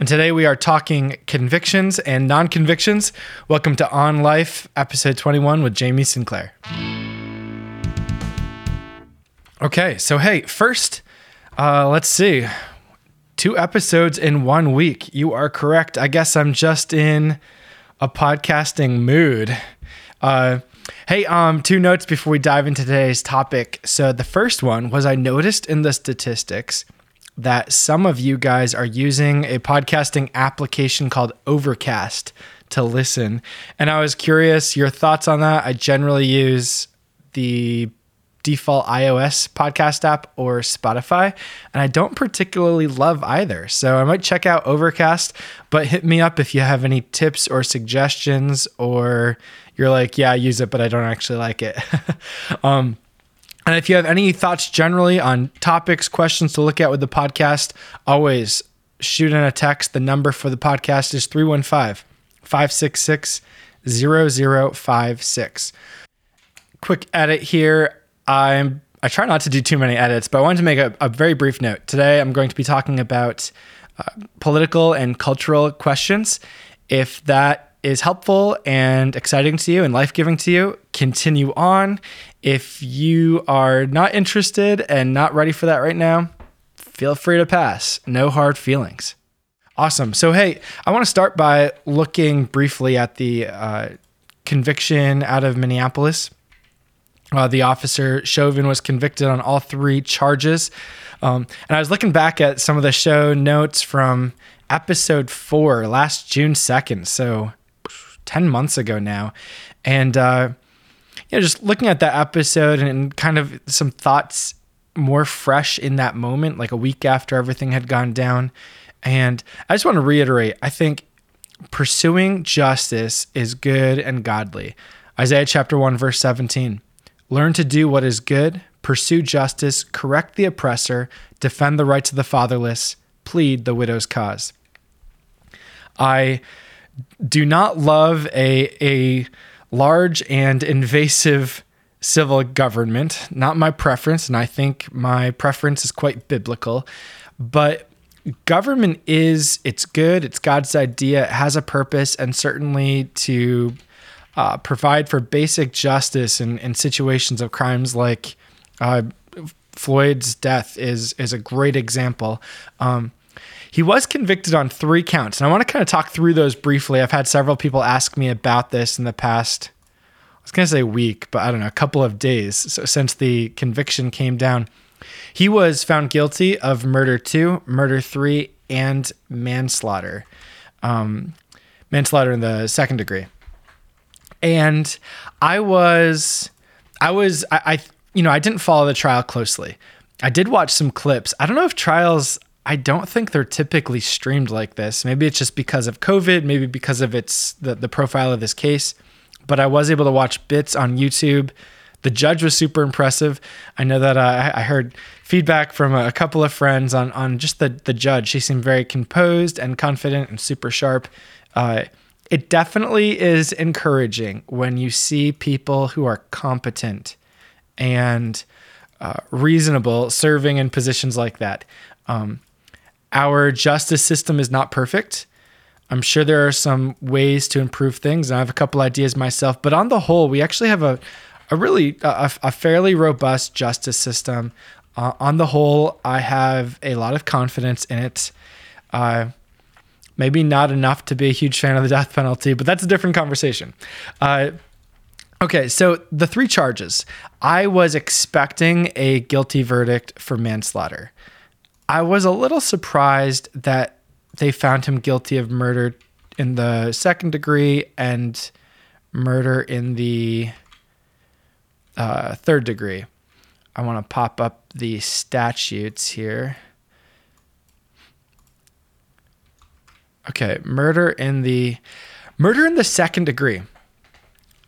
And today we are talking convictions and non convictions. Welcome to On Life, episode 21 with Jamie Sinclair. Okay, so hey, first, uh, let's see. Two episodes in one week. You are correct. I guess I'm just in a podcasting mood. Uh, hey, um, two notes before we dive into today's topic. So the first one was I noticed in the statistics that some of you guys are using a podcasting application called Overcast to listen. And I was curious your thoughts on that. I generally use the default iOS podcast app or Spotify, and I don't particularly love either. So I might check out Overcast, but hit me up if you have any tips or suggestions, or you're like, yeah, I use it, but I don't actually like it. um, and if you have any thoughts generally on topics, questions to look at with the podcast, always shoot in a text. The number for the podcast is 315 566 0056. Quick edit here. I'm I try not to do too many edits, but I wanted to make a, a very brief note. Today I'm going to be talking about uh, political and cultural questions. If that is helpful and exciting to you and life giving to you, continue on. If you are not interested and not ready for that right now, feel free to pass. No hard feelings. Awesome. So, hey, I want to start by looking briefly at the uh, conviction out of Minneapolis. Uh, the officer Chauvin was convicted on all three charges. Um, and I was looking back at some of the show notes from episode four, last June 2nd. So 10 months ago now. And, uh, you know, just looking at that episode and kind of some thoughts more fresh in that moment, like a week after everything had gone down. And I just want to reiterate I think pursuing justice is good and godly. Isaiah chapter 1, verse 17. Learn to do what is good, pursue justice, correct the oppressor, defend the rights of the fatherless, plead the widow's cause. I do not love a, a large and invasive civil government. Not my preference, and I think my preference is quite biblical. But government is, it's good, it's God's idea, it has a purpose, and certainly to uh, provide for basic justice in, in situations of crimes like uh, Floyd's death is is a great example. Um, he was convicted on three counts, and I want to kind of talk through those briefly. I've had several people ask me about this in the past. I was going to say week, but I don't know, a couple of days so since the conviction came down. He was found guilty of murder two, murder three, and manslaughter. Um, manslaughter in the second degree and I was, I was, I, I, you know, I didn't follow the trial closely. I did watch some clips. I don't know if trials. I don't think they're typically streamed like this. Maybe it's just because of COVID. Maybe because of its the the profile of this case. But I was able to watch bits on YouTube. The judge was super impressive. I know that uh, I heard feedback from a couple of friends on on just the the judge. She seemed very composed and confident and super sharp. Uh, it definitely is encouraging when you see people who are competent and uh, reasonable serving in positions like that. Um, our justice system is not perfect. I'm sure there are some ways to improve things, and I have a couple ideas myself. But on the whole, we actually have a, a really a, a fairly robust justice system. Uh, on the whole, I have a lot of confidence in it. Uh, maybe not enough to be a huge fan of the death penalty, but that's a different conversation. Uh, okay, so the three charges. I was expecting a guilty verdict for manslaughter. I was a little surprised that they found him guilty of murder in the second degree and murder in the uh, third degree. I want to pop up the statutes here. Okay, murder in the murder in the second degree.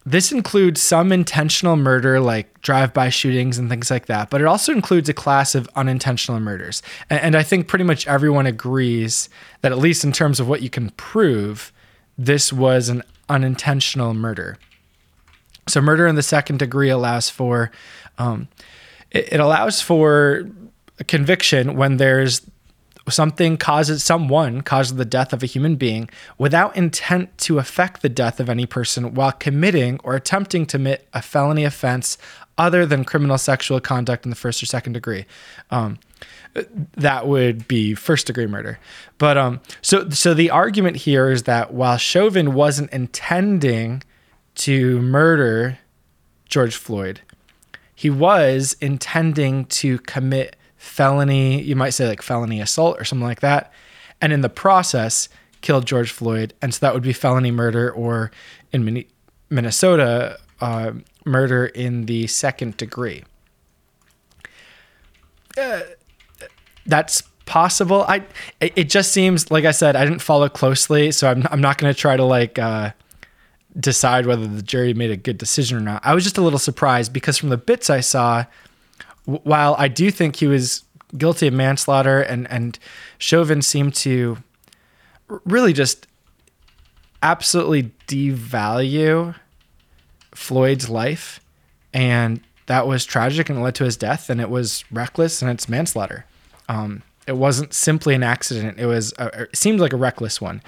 This includes some intentional murder like drive-by shootings and things like that, but it also includes a class of unintentional murders. And, and I think pretty much everyone agrees that at least in terms of what you can prove, this was an unintentional murder. So murder in the second degree allows for um, it, it allows for a conviction when there's something causes someone causes the death of a human being without intent to affect the death of any person while committing or attempting to commit a felony offense other than criminal sexual conduct in the first or second degree. Um, that would be first degree murder. But um, so so the argument here is that while Chauvin wasn't intending to murder George Floyd, he was intending to commit felony, you might say like felony assault or something like that, and in the process killed George Floyd, and so that would be felony murder or in Minnesota uh, murder in the second degree. Uh, that's possible. I it just seems like I said I didn't follow closely, so I'm I'm not going to try to like uh, decide whether the jury made a good decision or not. I was just a little surprised because from the bits I saw, while I do think he was guilty of manslaughter and and Chauvin seemed to really just absolutely devalue Floyd's life and that was tragic and it led to his death and it was reckless and it's manslaughter. Um, it wasn't simply an accident. It was a, it seemed like a reckless one.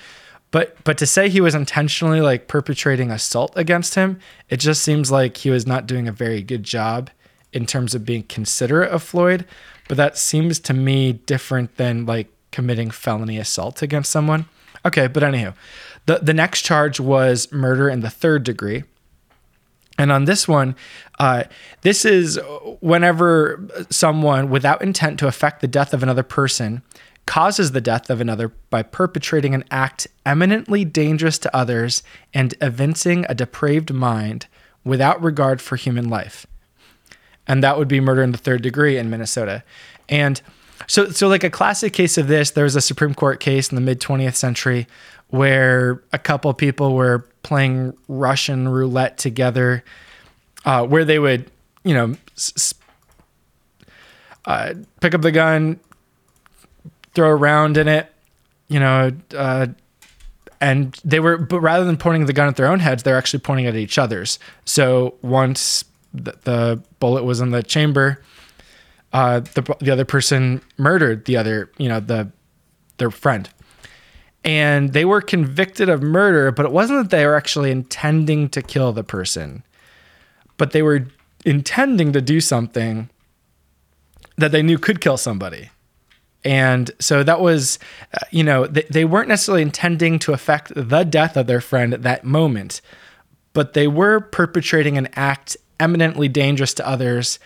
But but to say he was intentionally like perpetrating assault against him, it just seems like he was not doing a very good job in terms of being considerate of Floyd. But that seems to me different than like committing felony assault against someone. Okay, but anywho, the the next charge was murder in the third degree. And on this one, uh, this is whenever someone, without intent to affect the death of another person, causes the death of another by perpetrating an act eminently dangerous to others and evincing a depraved mind without regard for human life. And that would be murder in the third degree in Minnesota. And so, so like a classic case of this, there was a Supreme Court case in the mid 20th century where a couple people were playing Russian roulette together, uh, where they would, you know, s- uh, pick up the gun, throw a round in it, you know, uh, and they were, but rather than pointing the gun at their own heads, they're actually pointing at each other's. So once the, the bullet was in the chamber, uh, the the other person murdered the other, you know, the their friend and they were convicted of murder, but it wasn't that they were actually intending to kill the person, but they were intending to do something that they knew could kill somebody. And so that was, uh, you know, they, they weren't necessarily intending to affect the death of their friend at that moment, but they were perpetrating an act eminently dangerous to others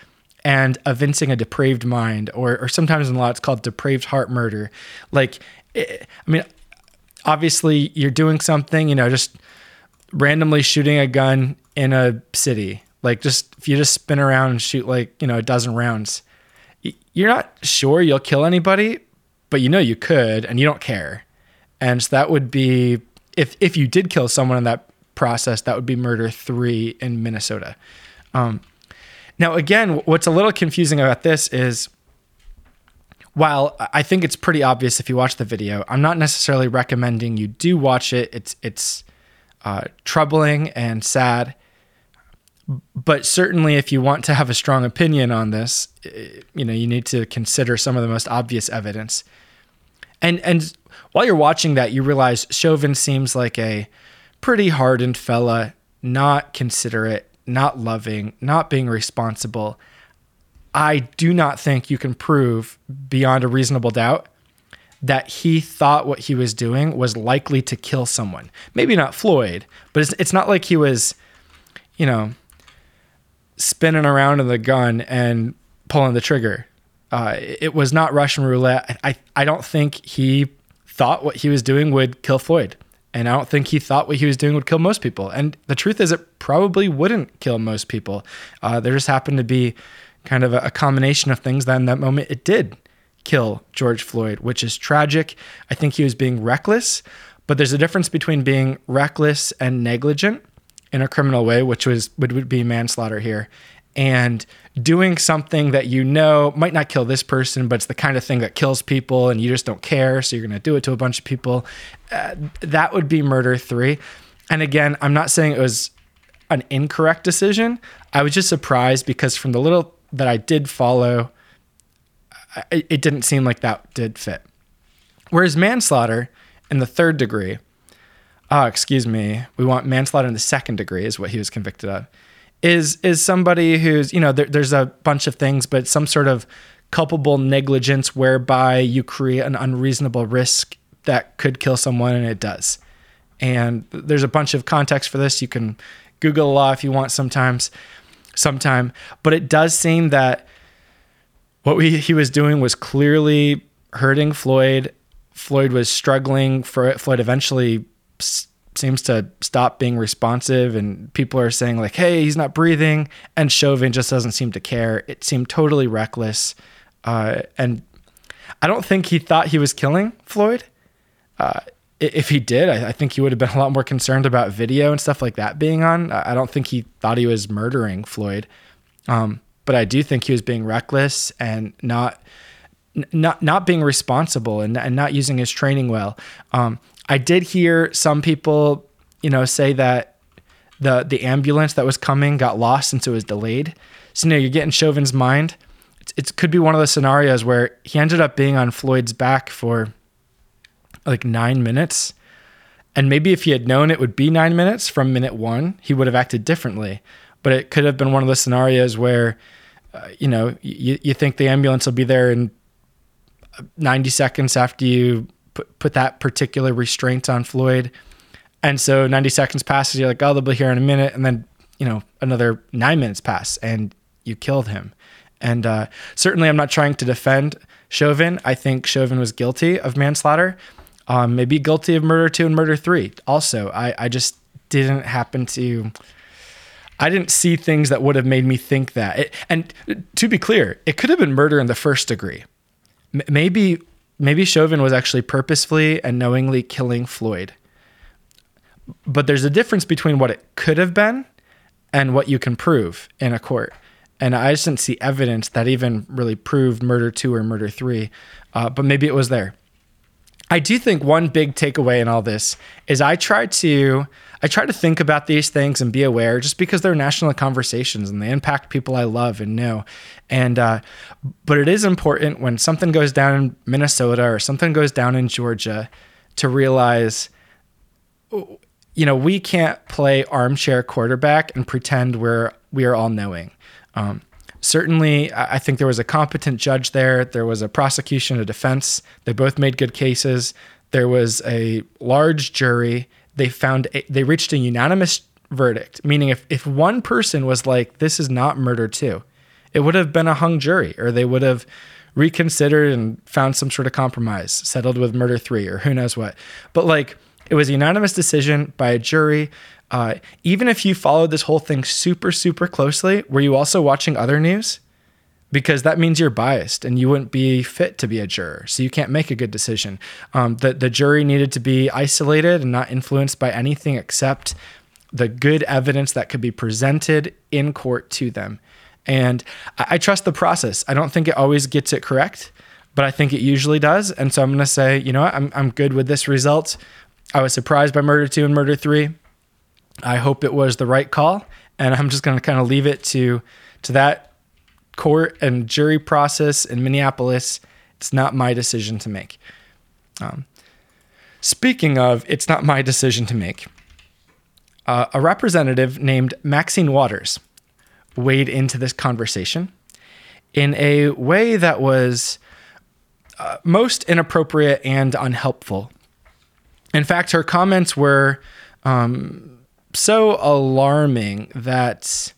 and evincing a depraved mind, or, or sometimes in law it's called depraved heart murder. Like, it, I mean, obviously you're doing something, you know, just randomly shooting a gun in a city. Like just if you just spin around and shoot like, you know, a dozen rounds, you're not sure you'll kill anybody, but you know you could and you don't care. And so that would be if if you did kill someone in that process, that would be murder 3 in Minnesota. Um, now again, what's a little confusing about this is while I think it's pretty obvious if you watch the video, I'm not necessarily recommending you do watch it. It's it's uh, troubling and sad, but certainly if you want to have a strong opinion on this, you know you need to consider some of the most obvious evidence. And and while you're watching that, you realize Chauvin seems like a pretty hardened fella, not considerate, not loving, not being responsible. I do not think you can prove beyond a reasonable doubt that he thought what he was doing was likely to kill someone. Maybe not Floyd, but it's, it's not like he was, you know, spinning around in the gun and pulling the trigger. Uh, it was not Russian roulette. I, I don't think he thought what he was doing would kill Floyd. And I don't think he thought what he was doing would kill most people. And the truth is, it probably wouldn't kill most people. Uh, there just happened to be kind of a, a combination of things that in that moment it did kill George Floyd, which is tragic. I think he was being reckless, but there's a difference between being reckless and negligent in a criminal way, which was would, would be manslaughter here, and doing something that you know might not kill this person, but it's the kind of thing that kills people, and you just don't care, so you're going to do it to a bunch of people. Uh, that would be murder three. And again, I'm not saying it was an incorrect decision. I was just surprised because from the little that I did follow, it didn't seem like that did fit. Whereas manslaughter in the third degree, uh, excuse me, we want manslaughter in the second degree is what he was convicted of. Is is somebody who's you know there, there's a bunch of things, but some sort of culpable negligence whereby you create an unreasonable risk that could kill someone and it does. And there's a bunch of context for this. You can Google a law if you want sometimes, sometime. But it does seem that what we, he was doing was clearly hurting Floyd. Floyd was struggling for it. Floyd eventually seems to stop being responsive, and people are saying, like, hey, he's not breathing. And Chauvin just doesn't seem to care. It seemed totally reckless. Uh, and I don't think he thought he was killing Floyd. Uh, if he did, I, I, think he would have been a lot more concerned about video and stuff like that being on. I don't think he thought he was murdering Floyd, um, but I do think he was being reckless and not not not being responsible and, and not using his training well. Um, I did hear some people, you know, say that the the ambulance that was coming got lost since it was delayed. So you you're getting Chauvin's mind. it could be one of the scenarios where he ended up being on Floyd's back for like nine minutes. And maybe if he had known it would be nine minutes from minute one, he would have acted differently. But it could have been one of the scenarios where, uh, you know, you, you think the ambulance will be there in 90 seconds after you put, put that particular restraint on Floyd. And so 90 seconds passes, you're like, oh, they'll be here in a minute. And then, you know, another nine minutes pass and you killed him. And uh, certainly, I'm not trying to defend Chauvin. I think Chauvin was guilty of manslaughter um, maybe guilty of murder two and murder three. Also, I, I just didn't happen to. I didn't see things that would have made me think that. It, and to be clear, it could have been murder in the first degree. M- maybe maybe Chauvin was actually purposefully and knowingly killing Floyd. But there's a difference between what it could have been and what you can prove in a court. And I just didn't see evidence that even really proved murder two or murder three. Uh, but maybe it was there. I do think one big takeaway in all this is I try to I try to think about these things and be aware just because they're national conversations and they impact people I love and know. And uh, but it is important when something goes down in Minnesota or something goes down in Georgia to realize you know we can't play armchair quarterback and pretend we're we are all knowing. Um, certainly, I think there was a competent judge there. There was a prosecution, a defense. They both made good cases. There was a large jury. They found a, they reached a unanimous verdict, meaning if if one person was like, "This is not murder two," it would have been a hung jury, or they would have reconsidered and found some sort of compromise, settled with murder three, or who knows what. But like, it was a unanimous decision by a jury. Uh, even if you followed this whole thing super, super closely, were you also watching other news? Because that means you're biased and you wouldn't be fit to be a juror. So you can't make a good decision. Um, the, the jury needed to be isolated and not influenced by anything except the good evidence that could be presented in court to them. And I, I trust the process. I don't think it always gets it correct, but I think it usually does. And so I'm going to say, you know what, I'm, I'm good with this result. I was surprised by murder two and murder three. I hope it was the right call, and I'm just going to kind of leave it to to that court and jury process in Minneapolis. It's not my decision to make. Um, speaking of, it's not my decision to make. Uh, a representative named Maxine Waters weighed into this conversation in a way that was uh, most inappropriate and unhelpful. In fact, her comments were um, so alarming that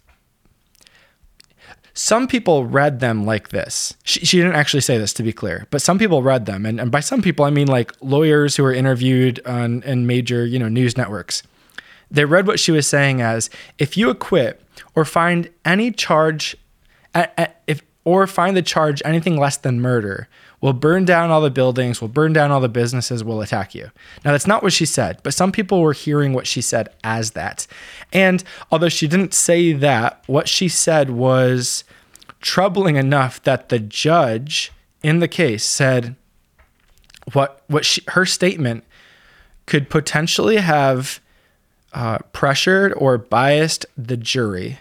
some people read them like this. She, she, didn't actually say this to be clear, but some people read them. And, and by some people, I mean like lawyers who were interviewed on in major, you know, news networks. They read what she was saying as if you acquit or find any charge, if or find the charge anything less than murder, We'll burn down all the buildings, we'll burn down all the businesses, we'll attack you. Now, that's not what she said, but some people were hearing what she said as that. And although she didn't say that, what she said was troubling enough that the judge in the case said what what she, her statement could potentially have uh, pressured or biased the jury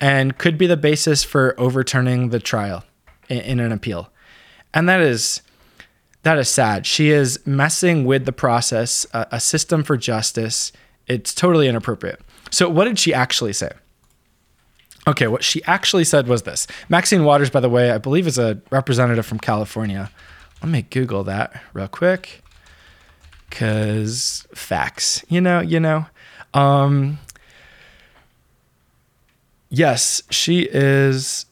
and could be the basis for overturning the trial in, in an appeal and that is that is sad. She is messing with the process, a, a system for justice. It's totally inappropriate. So, what did she actually say? Okay, what she actually said was this. Maxine Waters, by the way, I believe is a representative from California. Let me Google that real quick. Cause facts, you know, you know. Um, yes, she is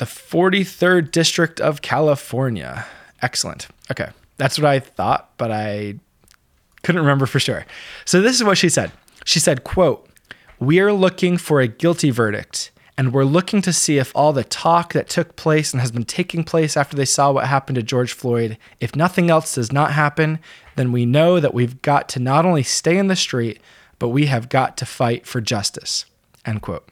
the 43rd District of California. Excellent. Okay. That's what I thought, but I couldn't remember for sure. So this is what she said. She said, quote, "We are looking for a guilty verdict, and we're looking to see if all the talk that took place and has been taking place after they saw what happened to George Floyd, if nothing else does not happen, then we know that we've got to not only stay in the street, but we have got to fight for justice." End quote.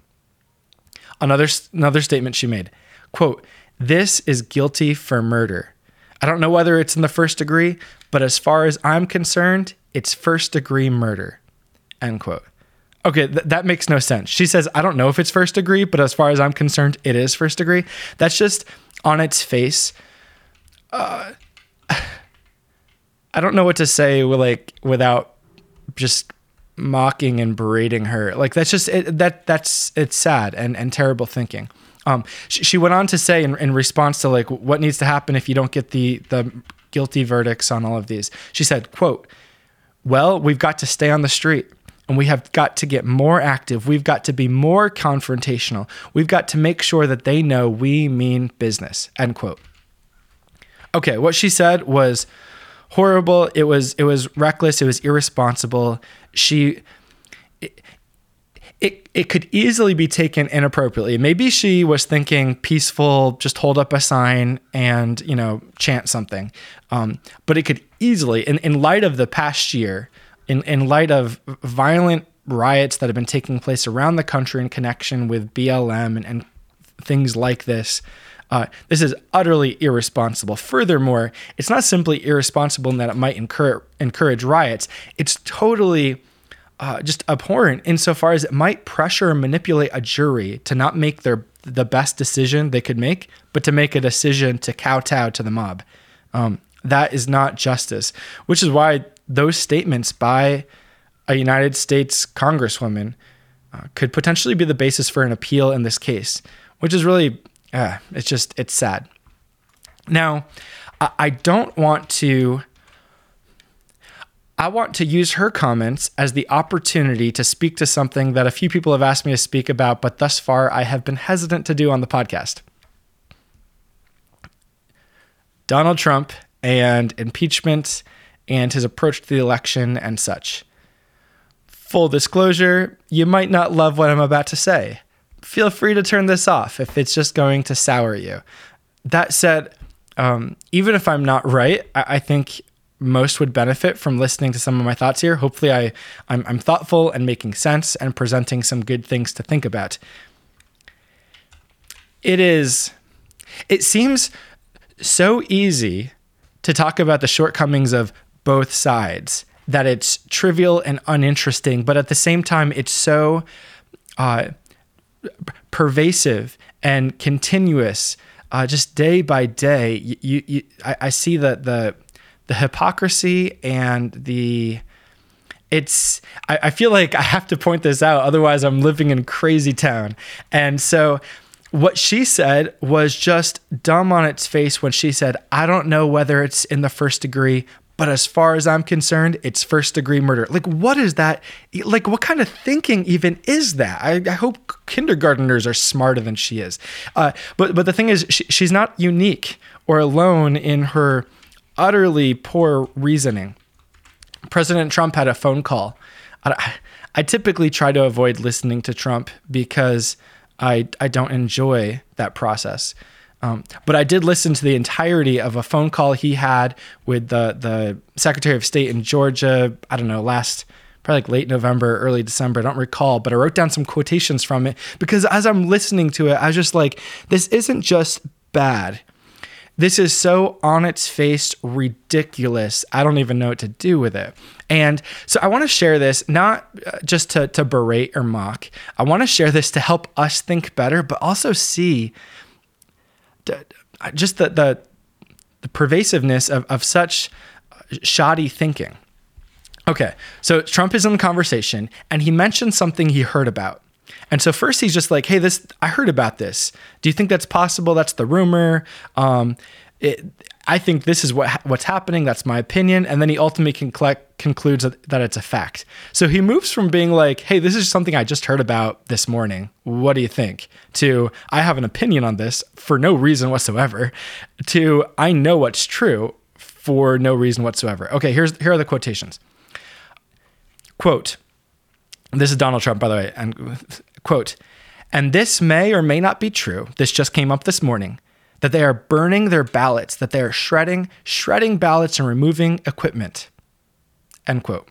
Another another statement she made. Quote, "This is guilty for murder." I don't know whether it's in the first degree, but as far as I'm concerned, it's first degree murder. End quote. Okay, th- that makes no sense. She says, I don't know if it's first degree, but as far as I'm concerned, it is first degree. That's just on its face. Uh, I don't know what to say like without just mocking and berating her. Like that's just it, that that's it's sad and and terrible thinking. Um, she, she, went on to say in, in response to like what needs to happen if you don't get the the guilty verdicts on all of these. She said, "quote Well, we've got to stay on the street." And we have got to get more active. We've got to be more confrontational. We've got to make sure that they know we mean business. End quote. Okay, what she said was horrible. It was it was reckless. It was irresponsible. She it it could easily be taken inappropriately. Maybe she was thinking peaceful, just hold up a sign and, you know, chant something. Um, but it could easily, in, in light of the past year, in, in light of violent riots that have been taking place around the country in connection with BLM and, and things like this, uh, this is utterly irresponsible. Furthermore, it's not simply irresponsible in that it might encourage, encourage riots, it's totally uh, just abhorrent insofar as it might pressure and manipulate a jury to not make their the best decision they could make, but to make a decision to kowtow to the mob. Um, that is not justice, which is why those statements by a United States Congresswoman uh, could potentially be the basis for an appeal in this case, which is really, uh, it's just, it's sad. Now, I don't want to I want to use her comments as the opportunity to speak to something that a few people have asked me to speak about, but thus far I have been hesitant to do on the podcast. Donald Trump and impeachment and his approach to the election and such. Full disclosure, you might not love what I'm about to say. Feel free to turn this off if it's just going to sour you. That said, um, even if I'm not right, I, I think most would benefit from listening to some of my thoughts here. Hopefully, I, I'm, I'm thoughtful and making sense and presenting some good things to think about. It is, it seems so easy to talk about the shortcomings of both sides that it's trivial and uninteresting, but at the same time, it's so uh, pervasive and continuous. Uh, just day by day, you, you, I, I see that the the hypocrisy and the it's I, I, feel like I have to point this out, otherwise I'm living in crazy town. And so what she said was just dumb on its face when she said, I don't know whether it's in the first degree, but as far as I'm concerned, it's first degree murder. Like, what is that? Like, what kind of thinking even is that? I, I hope kindergarteners are smarter than she is. Uh, but but the thing is, she, she's not unique or alone in her utterly poor reasoning. President Trump had a phone call. I, I typically try to avoid listening to Trump because I, I don't enjoy that process. Um, but I did listen to the entirety of a phone call he had with the, the Secretary of State in Georgia, I don't know, last probably like late November, early December. I don't recall, but I wrote down some quotations from it because as I'm listening to it, I was just like, this isn't just bad. This is so on its face ridiculous. I don't even know what to do with it. And so I want to share this not uh, just to, to berate or mock. I want to share this to help us think better, but also see just the, the the pervasiveness of, of such shoddy thinking. Okay, so Trump is in the conversation and he mentioned something he heard about. And so first he's just like, "Hey, this I heard about this. Do you think that's possible? That's the rumor. Um, it, I think this is what what's happening. That's my opinion." And then he ultimately concludes that, that it's a fact. So he moves from being like, "Hey, this is something I just heard about this morning. What do you think?" to "I have an opinion on this for no reason whatsoever," to "I know what's true for no reason whatsoever." Okay, here's here are the quotations. Quote. This is Donald Trump, by the way, and quote, and this may or may not be true. This just came up this morning that they are burning their ballots, that they are shredding, shredding ballots and removing equipment. End quote.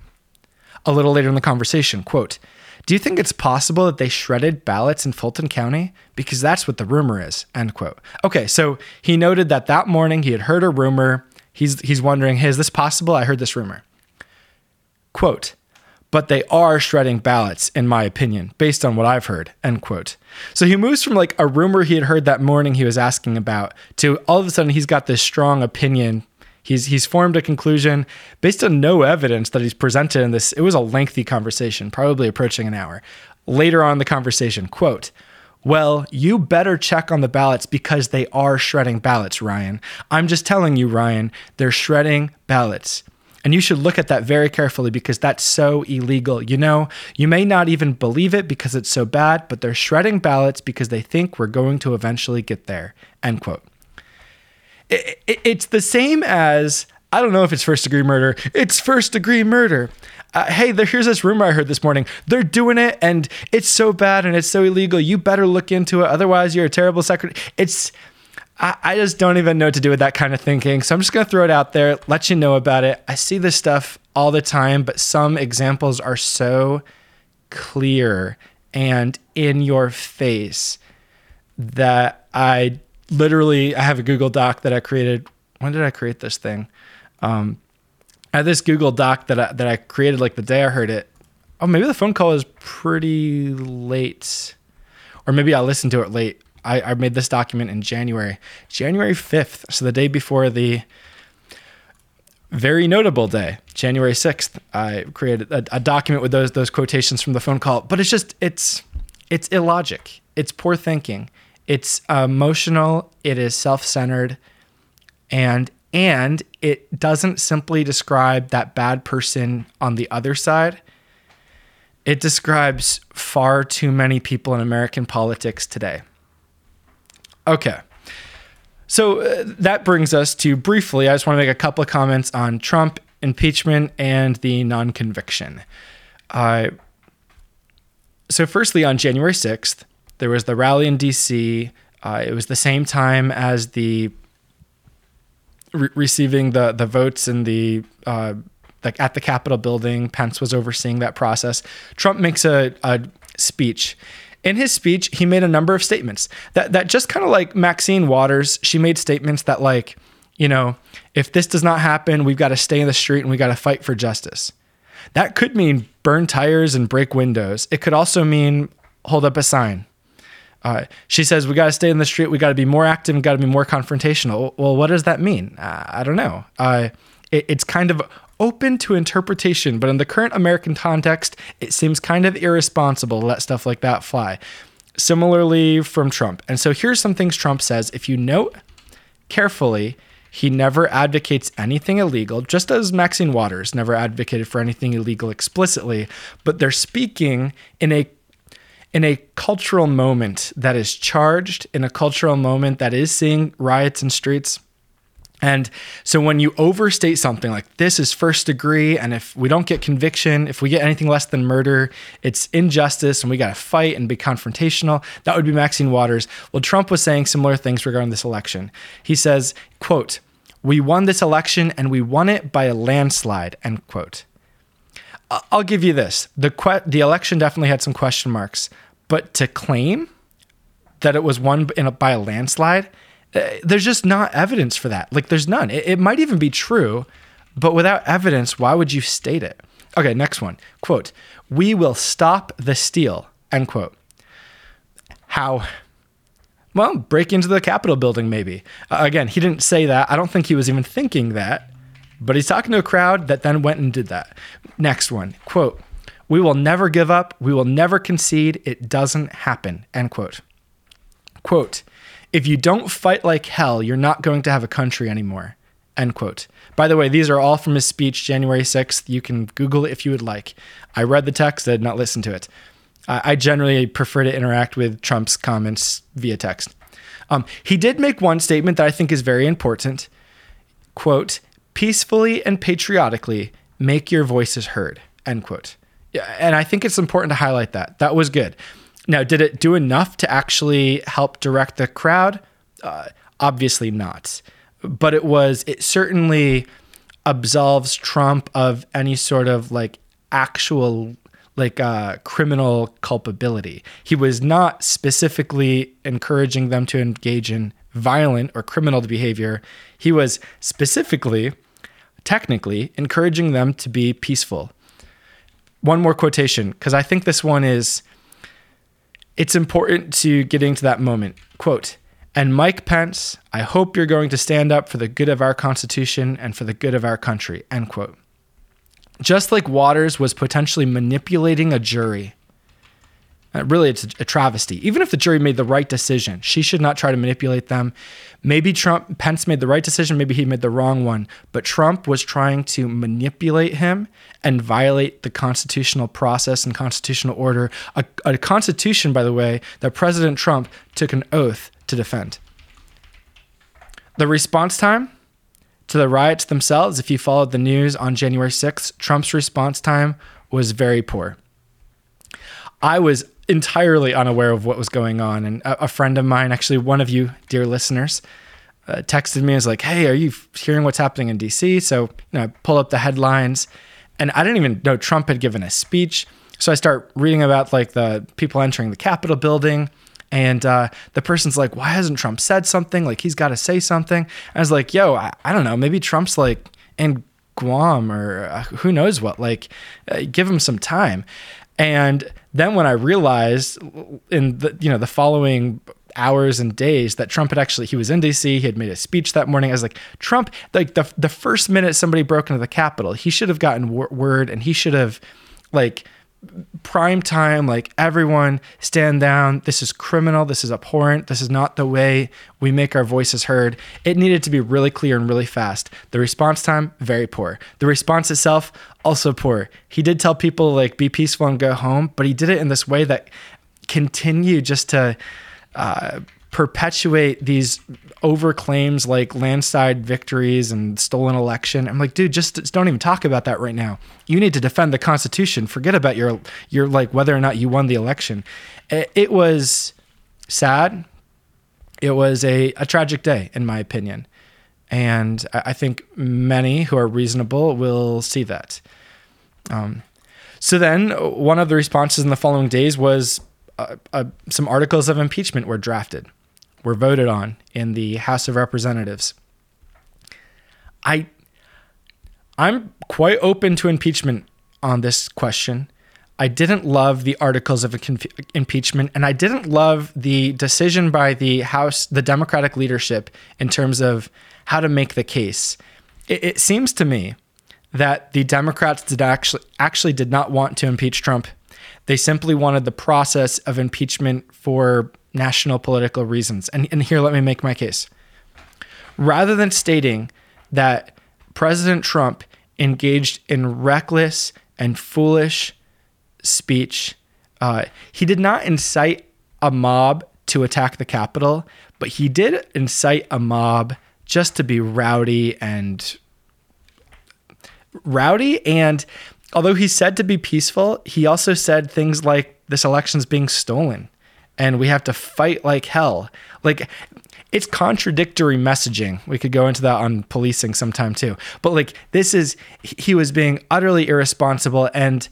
A little later in the conversation, quote, do you think it's possible that they shredded ballots in Fulton County? Because that's what the rumor is. End quote. Okay, so he noted that that morning he had heard a rumor. He's, he's wondering, hey, is this possible? I heard this rumor. Quote, but they are shredding ballots, in my opinion, based on what I've heard. End quote. So he moves from like a rumor he had heard that morning he was asking about to all of a sudden he's got this strong opinion. He's he's formed a conclusion based on no evidence that he's presented in this. It was a lengthy conversation, probably approaching an hour. Later on the conversation, quote, well, you better check on the ballots because they are shredding ballots, Ryan. I'm just telling you, Ryan, they're shredding ballots. And you should look at that very carefully because that's so illegal. You know, you may not even believe it because it's so bad, but they're shredding ballots because they think we're going to eventually get there. End quote. It, it, it's the same as I don't know if it's first degree murder. It's first degree murder. Uh, hey, there, here's this rumor I heard this morning. They're doing it and it's so bad and it's so illegal. You better look into it. Otherwise, you're a terrible secretary. It's I, I just don't even know what to do with that kind of thinking. So I'm just going to throw it out there, let you know about it. I see this stuff all the time, but some examples are so clear and in your face that I literally I have a Google Doc that I created. When did I create this thing? Um, I this Google Doc that I, that I created like the day I heard it. Oh, maybe the phone call was pretty late, or maybe I listened to it late. I, I made this document in January, January 5th. So the day before the very notable day, January 6th, I created a, a, document with those those quotations from the phone call. But it's just it's it's illogic. It's poor thinking. It's emotional. It is self-centered, and and it doesn't simply describe that bad person on the other side. It describes far too many people in American politics today. Okay. So uh, that brings us to briefly, I just want to make a couple of comments on Trump impeachment and the non conviction. Uh, so, firstly, on January 6th, there was the rally in DC. Uh, it was the same time as the re- receiving the, the votes in the uh, like at the Capitol building. Pence was overseeing that process. Trump makes a, a speech in his speech, he made a number of statements that that just kind of like Maxine Waters, she made statements that like, you know, if this does not happen, we've got to stay in the street and we got to fight for justice. That could mean burn tires and break windows. It could also mean hold up a sign. Uh, she says we got to stay in the street. We got to be more active. We got to be more confrontational. Well, what does that mean? Uh, I don't know. Uh, it, it's kind of open to interpretation, but in the current American context, it seems kind of irresponsible to let stuff like that fly. Similarly, from Trump. And so here's some things Trump says. If you note carefully, he never advocates anything illegal, just as Maxine Waters never advocated for anything illegal explicitly, but they're speaking in a in a cultural moment that is charged, in a cultural moment that is seeing riots in streets and so when you overstate something like this is first degree, and if we don't get conviction, if we get anything less than murder, it's injustice and we got to fight and be confrontational, that would be Maxine Waters. Well, Trump was saying similar things regarding this election. He says, quote, we won this election and we won it by a landslide, end quote. I'll give you this. The, que- the election definitely had some question marks, but to claim that it was won a, by a landslide – there's just not evidence for that. Like there's none. It, it might even be true, but without evidence, why would you state it? Okay, next one. Quote, we will stop the steal, end quote. How? Well, break into the Capitol building, maybe. Uh, again, he didn't say that. I don't think he was even thinking that, but he's talking to a crowd that then went and did that. Next one quote, We will never give up. We will never concede. It doesn't happen. End quote. Quote, If you don't fight like hell, you're not going to have a country anymore. End quote. By the way, these are all from his speech January 6th. You can Google it if you would like. I read the text, I did not listen to it. I generally prefer to interact with Trump's comments via text. Um, he did make one statement that I think is very important. Quote, peacefully and patriotically make your voices heard, end quote. And I think it's important to highlight that. That was good. Now, did it do enough to actually help direct the crowd? Uh, obviously not but it was it certainly absolves Trump of any sort of like actual like uh, criminal culpability. He was not specifically encouraging them to engage in violent or criminal behavior. He was specifically, technically, encouraging them to be peaceful. One more quotation, because I think this one is. It's important to getting to that moment. Quote and Mike Pence, I hope you're going to stand up for the good of our Constitution and for the good of our country. End quote. Just like Waters was potentially manipulating a jury. Uh, really, it's a travesty. Even if the jury made the right decision, she should not try to manipulate them. Maybe Trump, Pence made the right decision, maybe he made the wrong one, but Trump was trying to manipulate him and violate the constitutional process and constitutional order. A, a constitution, by the way, that President Trump took an oath to defend. The response time to the riots themselves, if you followed the news on January 6th, Trump's response time was very poor. I was entirely unaware of what was going on. And a, a friend of mine, actually, one of you, dear listeners, uh, texted me and was like, Hey, are you hearing what's happening in DC? So, you know, I pull up the headlines and I didn't even know Trump had given a speech. So I start reading about like the people entering the Capitol building and uh, the person's like, why hasn't Trump said something? Like, he's got to say something. And I was like, yo, I, I, don't know. Maybe Trump's like in Guam or uh, who knows what. Like, uh, give him some time. And then when I realized in the, you know, the following hours and days that Trump had actually he was in DC. He had made a speech that morning. I was like, Trump, like the the first minute somebody broke into the Capitol, he should have gotten word and he should have like prime time like everyone stand down. This is criminal. This is abhorrent. This is not the way we make our voices heard. It needed to be really clear and really fast. The response time very poor. The response itself also poor. He did tell people like be peaceful and go home but he did it in this way that continued just to uh, perpetuate these over claims like landslide victories and stolen election. I'm like, dude, just, just, don't even talk about that right now. You need to defend the Constitution. Forget about your your like whether or not you won the election. It, it was sad. It was a, a tragic day, in my opinion. And I think many who are reasonable will see that. Um, so then, one of the responses in the following days was uh, uh, some articles of impeachment were drafted were voted on in the House of Representatives. I I'm quite open to impeachment on this question. I didn't love the articles of impeachment, and I didn't love the decision by the House, the Democratic leadership, in terms of how to make the case. It, it seems to me that the Democrats did actually actually did not want to impeach Trump. They simply wanted the process of impeachment for national political reasons. And, and here, let me make my case. Rather than stating that President Trump engaged in reckless and foolish speech, uh, he did not incite a mob to attack the Capitol, but he did incite a mob just to be rowdy and rowdy. And although he said to be peaceful, he also said things like this election's being stolen and we have to fight like hell. Like it's contradictory messaging. We could go into that on policing sometime too. But like this is he was being utterly irresponsible and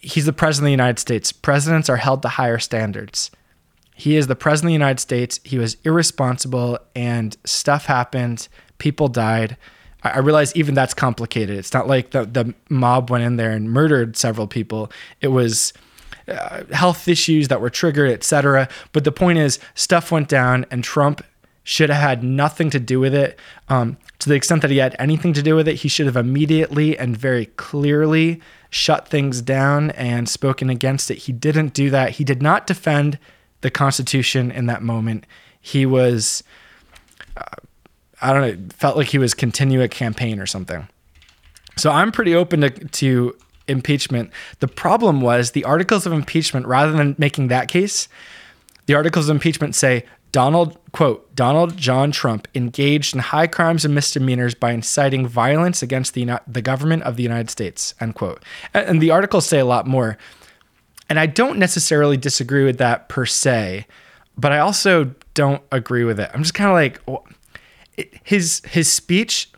he's the president of the United States. Presidents are held to higher standards. He is the president of the United States. He was irresponsible and stuff happened. People died. I realize even that's complicated. It's not like the, the mob went in there and murdered several people. It was uh, health issues that were triggered, etc. But the point is, stuff went down, and Trump should have had nothing to do with it. Um, to the extent that he had anything to do with it, he should have immediately and very clearly shut things down and spoken against it. He didn't do that. He did not defend the Constitution in that moment. He was, uh, I don't know, felt like he was continuing a campaign or something. So I'm pretty open to, to impeachment. The problem was the articles of impeachment, rather than making that case, the articles of impeachment say Donald, quote, Donald John Trump engaged in high crimes and misdemeanors by inciting violence against the, the government of the United States, end quote. And, and the articles say a lot more. And I don't necessarily disagree with that per se, but I also don't agree with it. I'm just kind of like, his his speech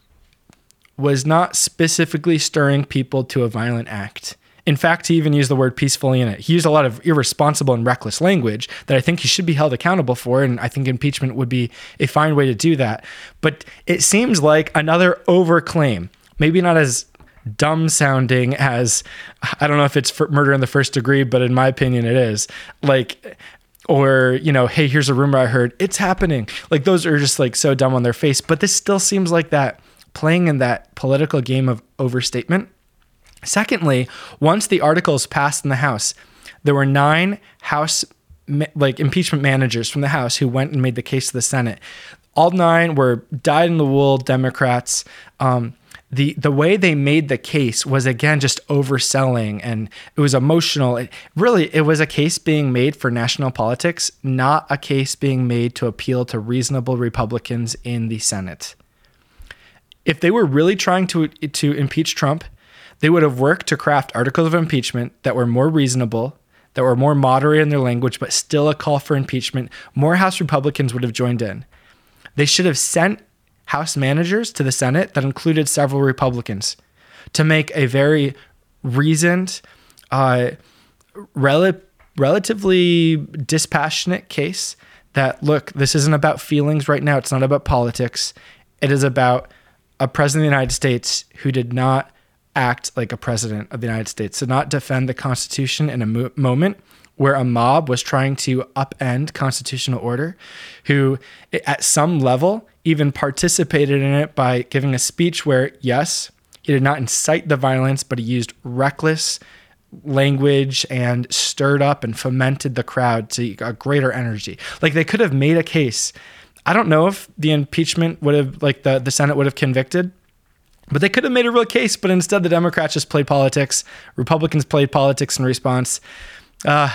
was not specifically stirring people to a violent act. In fact, he even used the word peacefully in it. He used a lot of irresponsible and reckless language that I think he should be held accountable for. And I think impeachment would be a fine way to do that. But it seems like another overclaim, maybe not as dumb sounding as I don't know if it's murder in the first degree, but in my opinion, it is. Like, or you know hey here's a rumor i heard it's happening like those are just like so dumb on their face but this still seems like that playing in that political game of overstatement Secondly, once the articles passed in the House, there were nine House like impeachment managers from the House who went and made the case to the Senate. All nine were dyed in the wool Democrats. Um, the the way they made the case was again just overselling and it was emotional. It, really, it was a case being made for national politics, not a case being made to appeal to reasonable Republicans in the Senate. If they were really trying to to impeach Trump, they would have worked to craft articles of impeachment that were more reasonable, that were more moderate in their language, but still a call for impeachment. More House Republicans would have joined in. They should have sent House managers to the Senate that included several Republicans to make a very reasoned, uh, rel- relatively dispassionate case that look, this isn't about feelings right now. It's not about politics. It is about a president of the United States who did not act like a president of the United States, to not defend the Constitution in a mo- moment where a mob was trying to upend constitutional order, who at some level even participated in it by giving a speech where, yes, he did not incite the violence, but he used reckless language and stirred up and fomented the crowd to a greater energy. Like they could have made a case. I don't know if the impeachment would have, like the, the Senate would have convicted, but they could have made a real case, but instead the Democrats just played politics. Republicans played politics in response. Uh,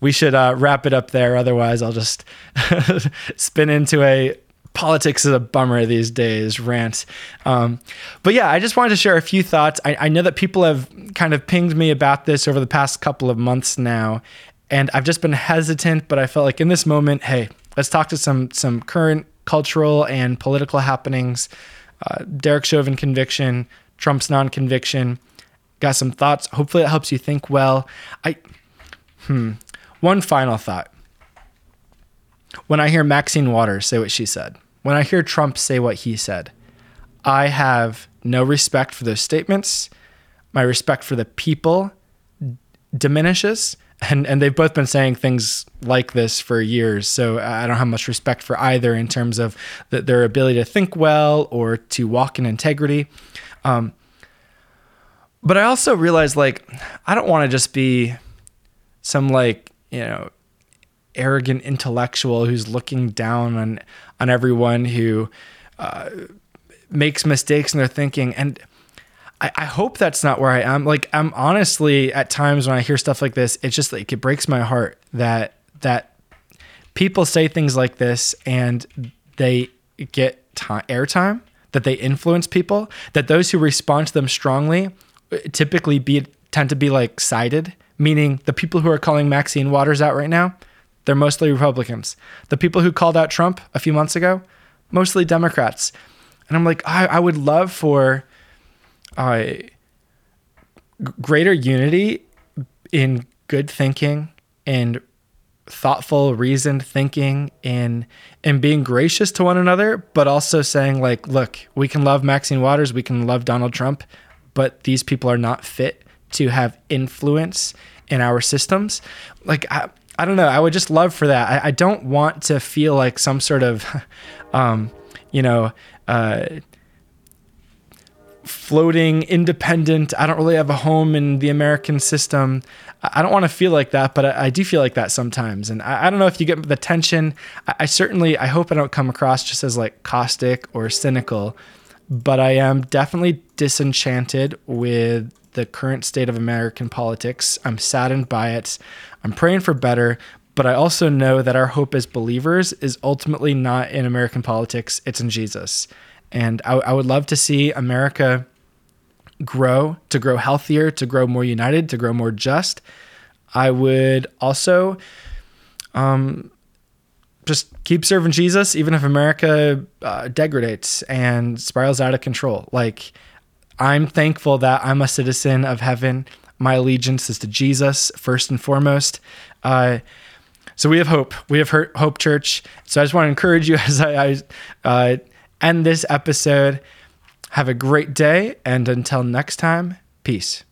we should uh, wrap it up there. Otherwise, I'll just spin into a politics is a bummer these days rant. Um, but yeah, I just wanted to share a few thoughts. I, I know that people have kind of pinged me about this over the past couple of months now, and I've just been hesitant. But I felt like in this moment, hey, let's talk to some some current cultural and political happenings uh, Derek Chauvin conviction, Trump's non-conviction. Got some thoughts. Hopefully, it helps you think well. I, hmm. One final thought. When I hear Maxine Waters say what she said, when I hear Trump say what he said, I have no respect for those statements. My respect for the people diminishes and and they've both been saying things like this for years. So I don't have much respect for either in terms of the, their ability to think well or to walk in integrity. Um, but I also realize like I don't want to just be some like you know arrogant intellectual who's looking down on on everyone who uh, makes mistakes in their thinking and I, I hope that's not where I am. Like I'm honestly at times when I hear stuff like this, it's just like it breaks my heart that that people say things like this and they get time, airtime, that they influence people, that those who respond to them strongly uh, typically be tend to be like sided, meaning the people who are calling Maxine Waters out right now, they're mostly Republicans. The people who called out Trump a few months ago, mostly Democrats. And I'm like, I, I would love for uh, greater unity in good thinking and thoughtful reasoned thinking and and being gracious to one another but also saying like look we can love maxine waters we can love donald trump but these people are not fit to have influence in our systems. Like, I, I don't know. I would just love for that. I, I don't want to feel like some sort of, um, you know, uh, floating independent. I don't really have a home in the American system. I don't want to feel like that, but I, I do feel like that sometimes. And I, I, don't know if you get the tension. I, I certainly, I hope I don't come across just as like caustic or cynical, but I am definitely disenchanted with the current state of American politics. I'm saddened by it. I'm praying for better, but I also know that our hope as believers is ultimately not in American politics, it's in Jesus. And I, I would love to see America grow, to grow healthier, to grow more united, to grow more just. I would also um, just keep serving Jesus, even if America uh, degrades and spirals out of control. Like, I'm thankful that I'm a citizen of heaven. My allegiance is to Jesus first and foremost. Uh, so we have hope. We have Hope Church. So I just want to encourage you as I, I uh, end this episode. Have a great day, and until next time, peace.